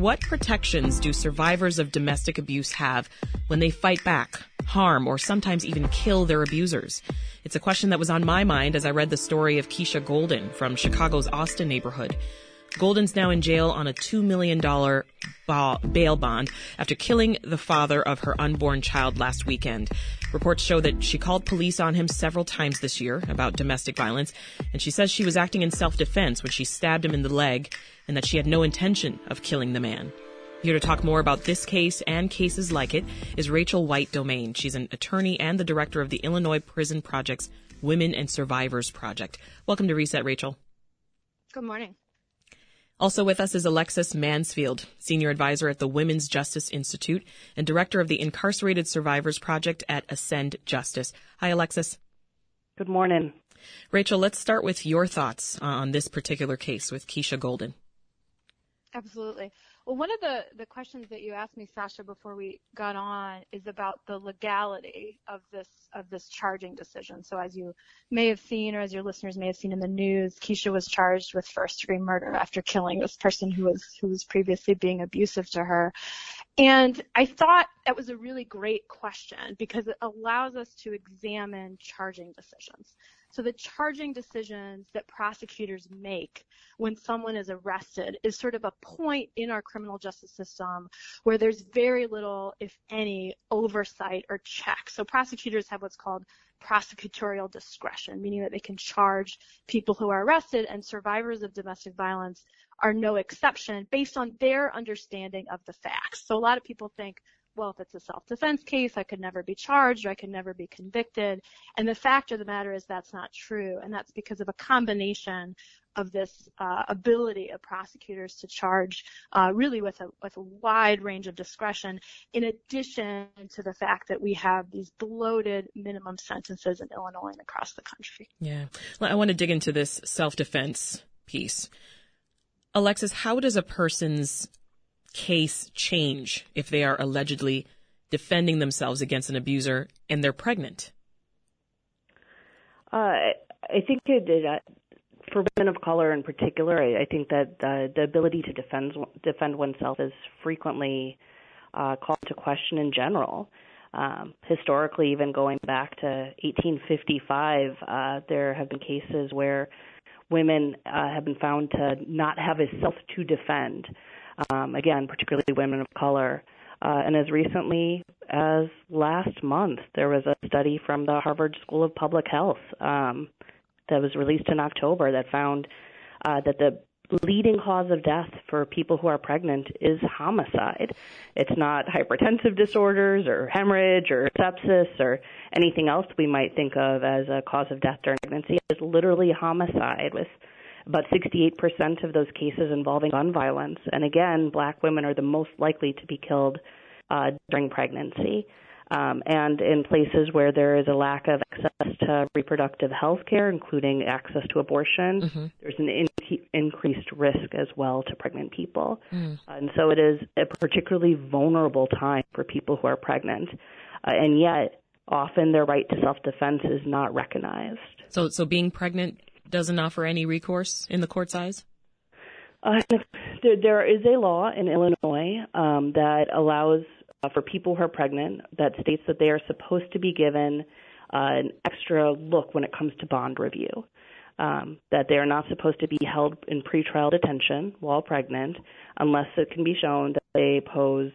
What protections do survivors of domestic abuse have when they fight back, harm, or sometimes even kill their abusers? It's a question that was on my mind as I read the story of Keisha Golden from Chicago's Austin neighborhood. Golden's now in jail on a $2 million bail bond after killing the father of her unborn child last weekend. Reports show that she called police on him several times this year about domestic violence, and she says she was acting in self-defense when she stabbed him in the leg and that she had no intention of killing the man. Here to talk more about this case and cases like it is Rachel White Domain. She's an attorney and the director of the Illinois Prison Project's Women and Survivors Project. Welcome to Reset, Rachel. Good morning. Also with us is Alexis Mansfield, Senior Advisor at the Women's Justice Institute and Director of the Incarcerated Survivors Project at Ascend Justice. Hi, Alexis. Good morning. Rachel, let's start with your thoughts on this particular case with Keisha Golden. Absolutely. Well, one of the, the questions that you asked me, Sasha, before we got on is about the legality of this of this charging decision. So as you may have seen, or as your listeners may have seen in the news, Keisha was charged with first degree murder after killing this person who was who was previously being abusive to her. And I thought that was a really great question because it allows us to examine charging decisions. So the charging decisions that prosecutors make when someone is arrested is sort of a point in our criminal justice system where there's very little, if any, oversight or check. So prosecutors have what's called prosecutorial discretion, meaning that they can charge people who are arrested and survivors of domestic violence are no exception based on their understanding of the facts. So a lot of people think, well, if it's a self-defense case, I could never be charged or I could never be convicted. And the fact of the matter is that's not true. And that's because of a combination of this uh, ability of prosecutors to charge uh, really with a, with a wide range of discretion, in addition to the fact that we have these bloated minimum sentences in Illinois and across the country. Yeah. I want to dig into this self-defense piece. Alexis, how does a person's case change if they are allegedly defending themselves against an abuser and they're pregnant? Uh, I think it, it, uh, for women of color in particular, I, I think that uh, the ability to defend defend oneself is frequently uh, called to question in general. Um, historically, even going back to 1855, uh, there have been cases where women uh, have been found to not have a self to defend um, again, particularly women of color. Uh, and as recently as last month, there was a study from the Harvard School of Public Health um, that was released in October that found uh, that the leading cause of death for people who are pregnant is homicide. It's not hypertensive disorders or hemorrhage or sepsis or anything else we might think of as a cause of death during pregnancy. It's literally homicide with about 68% of those cases involving gun violence. And again, black women are the most likely to be killed uh, during pregnancy. Um, and in places where there is a lack of access to reproductive health care, including access to abortion, mm-hmm. there's an in- increased risk as well to pregnant people. Mm. And so it is a particularly vulnerable time for people who are pregnant. Uh, and yet, often their right to self-defense is not recognized. So, so being pregnant doesn't offer any recourse in the court's eyes? Uh, there, there is a law in Illinois um, that allows uh, for people who are pregnant that states that they are supposed to be given uh, an extra look when it comes to bond review. Um, that they are not supposed to be held in pretrial detention while pregnant unless it can be shown that they pose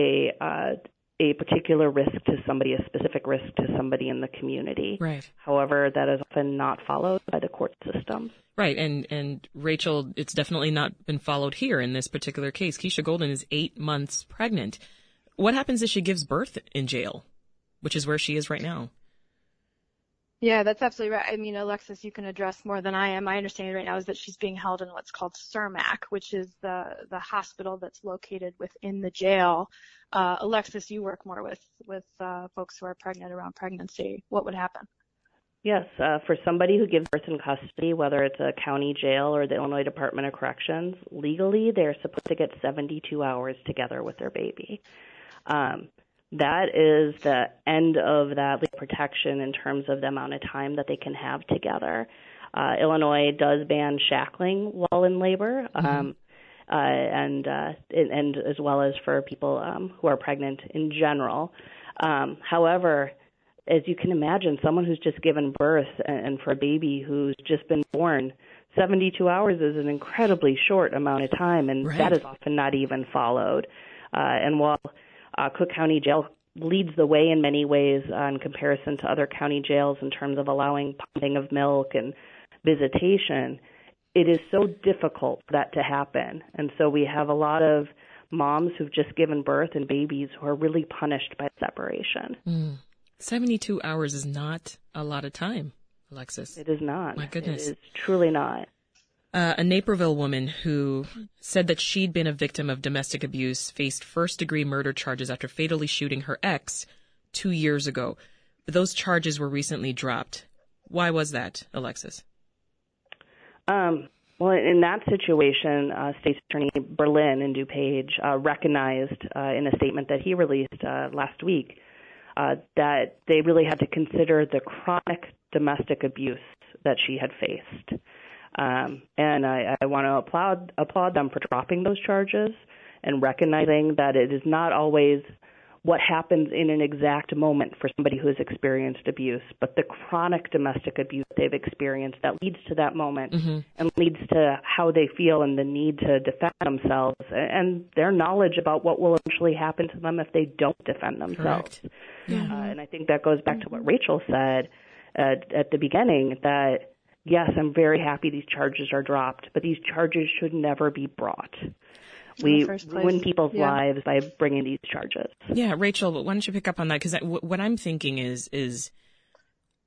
a uh, a particular risk to somebody, a specific risk to somebody in the community. Right. However, that is often not followed by the court system. Right, and and Rachel, it's definitely not been followed here in this particular case. Keisha Golden is eight months pregnant. What happens if she gives birth in jail, which is where she is right now? Yeah, that's absolutely right. I mean, Alexis, you can address more than I am. My understanding right now is that she's being held in what's called Cermak, which is the the hospital that's located within the jail. Uh, Alexis, you work more with with uh, folks who are pregnant around pregnancy. What would happen? Yes, uh, for somebody who gives birth in custody, whether it's a county jail or the Illinois Department of Corrections, legally they're supposed to get 72 hours together with their baby. Um, that is the end of that protection in terms of the amount of time that they can have together. Uh, Illinois does ban shackling while in labor. Mm-hmm. Um, uh, and, uh, and as well as for people um, who are pregnant in general. Um, however, as you can imagine, someone who's just given birth and, and for a baby who's just been born, 72 hours is an incredibly short amount of time, and right. that is often not even followed. Uh, and while uh, Cook County Jail leads the way in many ways uh, in comparison to other county jails in terms of allowing pumping of milk and visitation, it is so difficult for that to happen. And so we have a lot of moms who've just given birth and babies who are really punished by separation. Mm. 72 hours is not a lot of time, Alexis. It is not. My goodness. It is truly not. Uh, a Naperville woman who said that she'd been a victim of domestic abuse faced first degree murder charges after fatally shooting her ex two years ago. Those charges were recently dropped. Why was that, Alexis? Um, well, in that situation, uh, State Attorney Berlin and DuPage uh, recognized uh, in a statement that he released uh, last week uh, that they really had to consider the chronic domestic abuse that she had faced. Um, and I, I want to applaud applaud them for dropping those charges and recognizing that it is not always what happens in an exact moment for somebody who has experienced abuse, but the chronic domestic abuse they've experienced that leads to that moment mm-hmm. and leads to how they feel and the need to defend themselves and their knowledge about what will eventually happen to them if they don't defend themselves. Yeah. Uh, and I think that goes back to what Rachel said at, at the beginning that yes, I'm very happy these charges are dropped, but these charges should never be brought we ruin people's yeah. lives by bringing these charges. Yeah, Rachel, why don't you pick up on that? Because what I'm thinking is is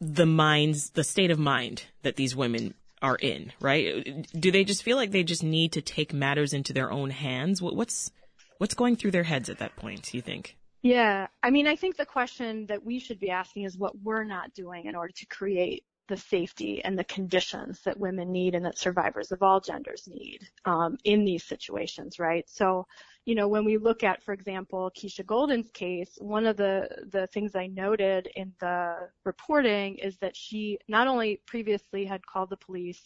the minds, the state of mind that these women are in, right? Do they just feel like they just need to take matters into their own hands? What's what's going through their heads at that point? Do you think? Yeah, I mean, I think the question that we should be asking is what we're not doing in order to create the safety and the conditions that women need and that survivors of all genders need um, in these situations, right? So, you know, when we look at, for example, Keisha Golden's case, one of the, the things I noted in the reporting is that she not only previously had called the police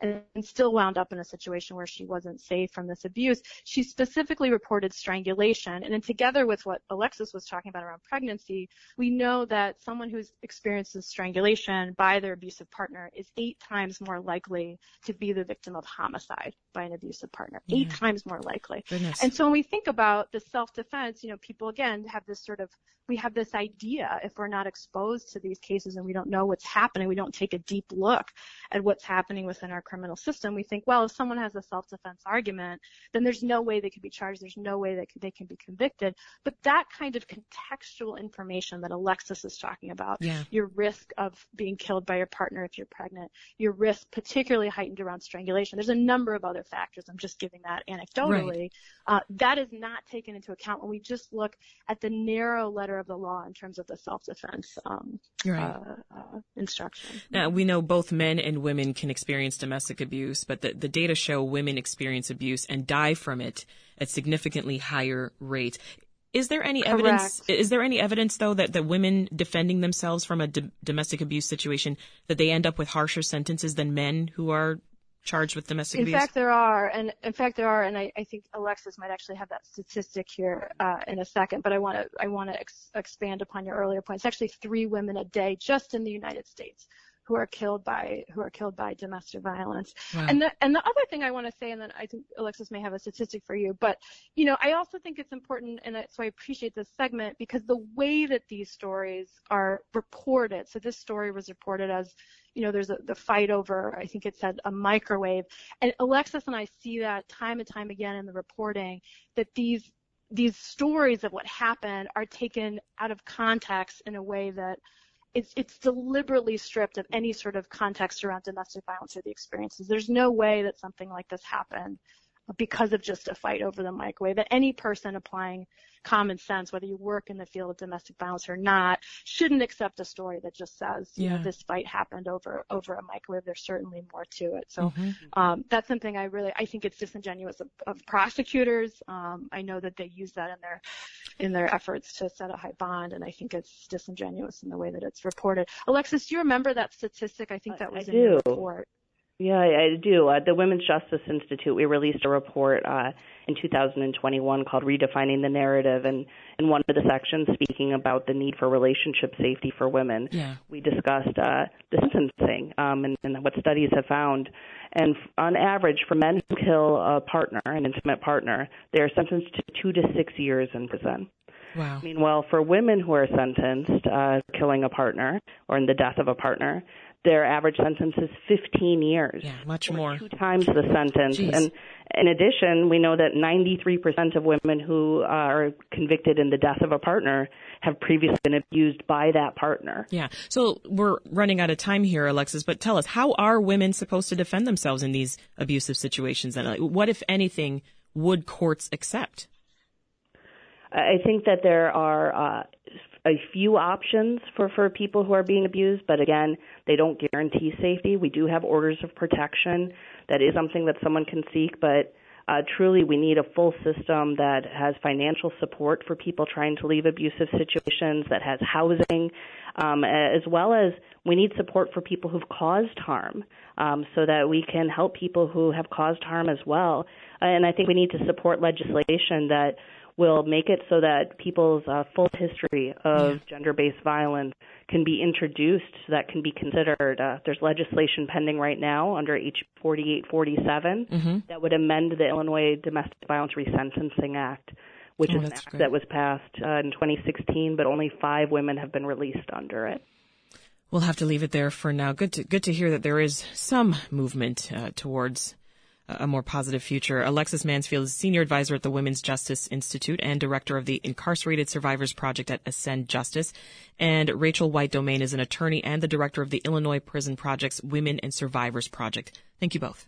and still wound up in a situation where she wasn't safe from this abuse. She specifically reported strangulation. And then together with what Alexis was talking about around pregnancy, we know that someone who's experienced strangulation by their abusive partner is eight times more likely to be the victim of homicide by an abusive partner. Yeah. Eight times more likely. Goodness. And so when we think about the self-defense, you know, people again have this sort of we have this idea if we're not exposed to these cases and we don't know what's happening, we don't take a deep look at what's happening within our criminal system, we think, well, if someone has a self-defense argument, then there's no way they could be charged, there's no way that they can be convicted. But that kind of contextual information that Alexis is talking about, yeah. your risk of being killed by your partner if you're pregnant, your risk particularly heightened around strangulation. There's a number of other factors. I'm just giving that anecdotally. Right. Uh, that is not taken into account when we just look at the narrow letter of the law in terms of the self-defense um, right. uh, uh, instruction. Now, we know both men and women can experience domestic abuse, but the, the data show women experience abuse and die from it at significantly higher rates. Is there any Correct. evidence? Is there any evidence though that, that women defending themselves from a d- domestic abuse situation that they end up with harsher sentences than men who are charged with domestic in abuse? fact, there are, and in fact, there are, and I, I think Alexis might actually have that statistic here uh, in a second. But I want to, I want to ex- expand upon your earlier point. It's actually three women a day just in the United States who are killed by who are killed by domestic violence. Wow. And the and the other thing I want to say, and then I think Alexis may have a statistic for you, but you know, I also think it's important, and so I appreciate this segment because the way that these stories are reported. So this story was reported as you know, there's a, the fight over, I think it said a microwave. And Alexis and I see that time and time again in the reporting that these these stories of what happened are taken out of context in a way that it's it's deliberately stripped of any sort of context around domestic violence or the experiences. There's no way that something like this happened because of just a fight over the microwave. That any person applying common sense, whether you work in the field of domestic violence or not, shouldn't accept a story that just says, you know, this fight happened over over a microwave. There's certainly more to it. So Mhm. um, that's something I really I think it's disingenuous of, of prosecutors. Um, I know that they use that in their in their efforts to set a high bond, and I think it's disingenuous in the way that it's reported. Alexis, do you remember that statistic? I think that was I in your do. report. Yeah, I do. Uh, the Women's Justice Institute, we released a report uh, in 2021 called Redefining the Narrative, and in one of the sections speaking about the need for relationship safety for women, yeah. we discussed uh, the sentencing um, and, and what studies have found. And on average, for men who kill a partner, an intimate partner, they are sentenced to two to six years in prison. Wow. Meanwhile, for women who are sentenced uh, killing a partner or in the death of a partner, their average sentence is 15 years. Yeah, much more. Two times the sentence. Jeez. And in addition, we know that 93% of women who are convicted in the death of a partner have previously been abused by that partner. Yeah. So we're running out of time here, Alexis, but tell us, how are women supposed to defend themselves in these abusive situations? And what, if anything, would courts accept? I think that there are uh, a few options for, for people who are being abused, but again, they don't guarantee safety. We do have orders of protection. That is something that someone can seek, but uh, truly we need a full system that has financial support for people trying to leave abusive situations, that has housing, um, as well as we need support for people who've caused harm um, so that we can help people who have caused harm as well. And I think we need to support legislation that will make it so that people's uh, full history of yeah. gender-based violence can be introduced, so that can be considered. Uh, there's legislation pending right now under H 4847 mm-hmm. that would amend the Illinois Domestic Violence Resentencing Act, which oh, is an act great. that was passed uh, in 2016, but only five women have been released under it. We'll have to leave it there for now. Good to good to hear that there is some movement uh, towards a more positive future. Alexis Mansfield is senior advisor at the Women's Justice Institute and director of the Incarcerated Survivors Project at Ascend Justice. And Rachel White Domain is an attorney and the director of the Illinois Prison Project's Women and Survivors Project. Thank you both.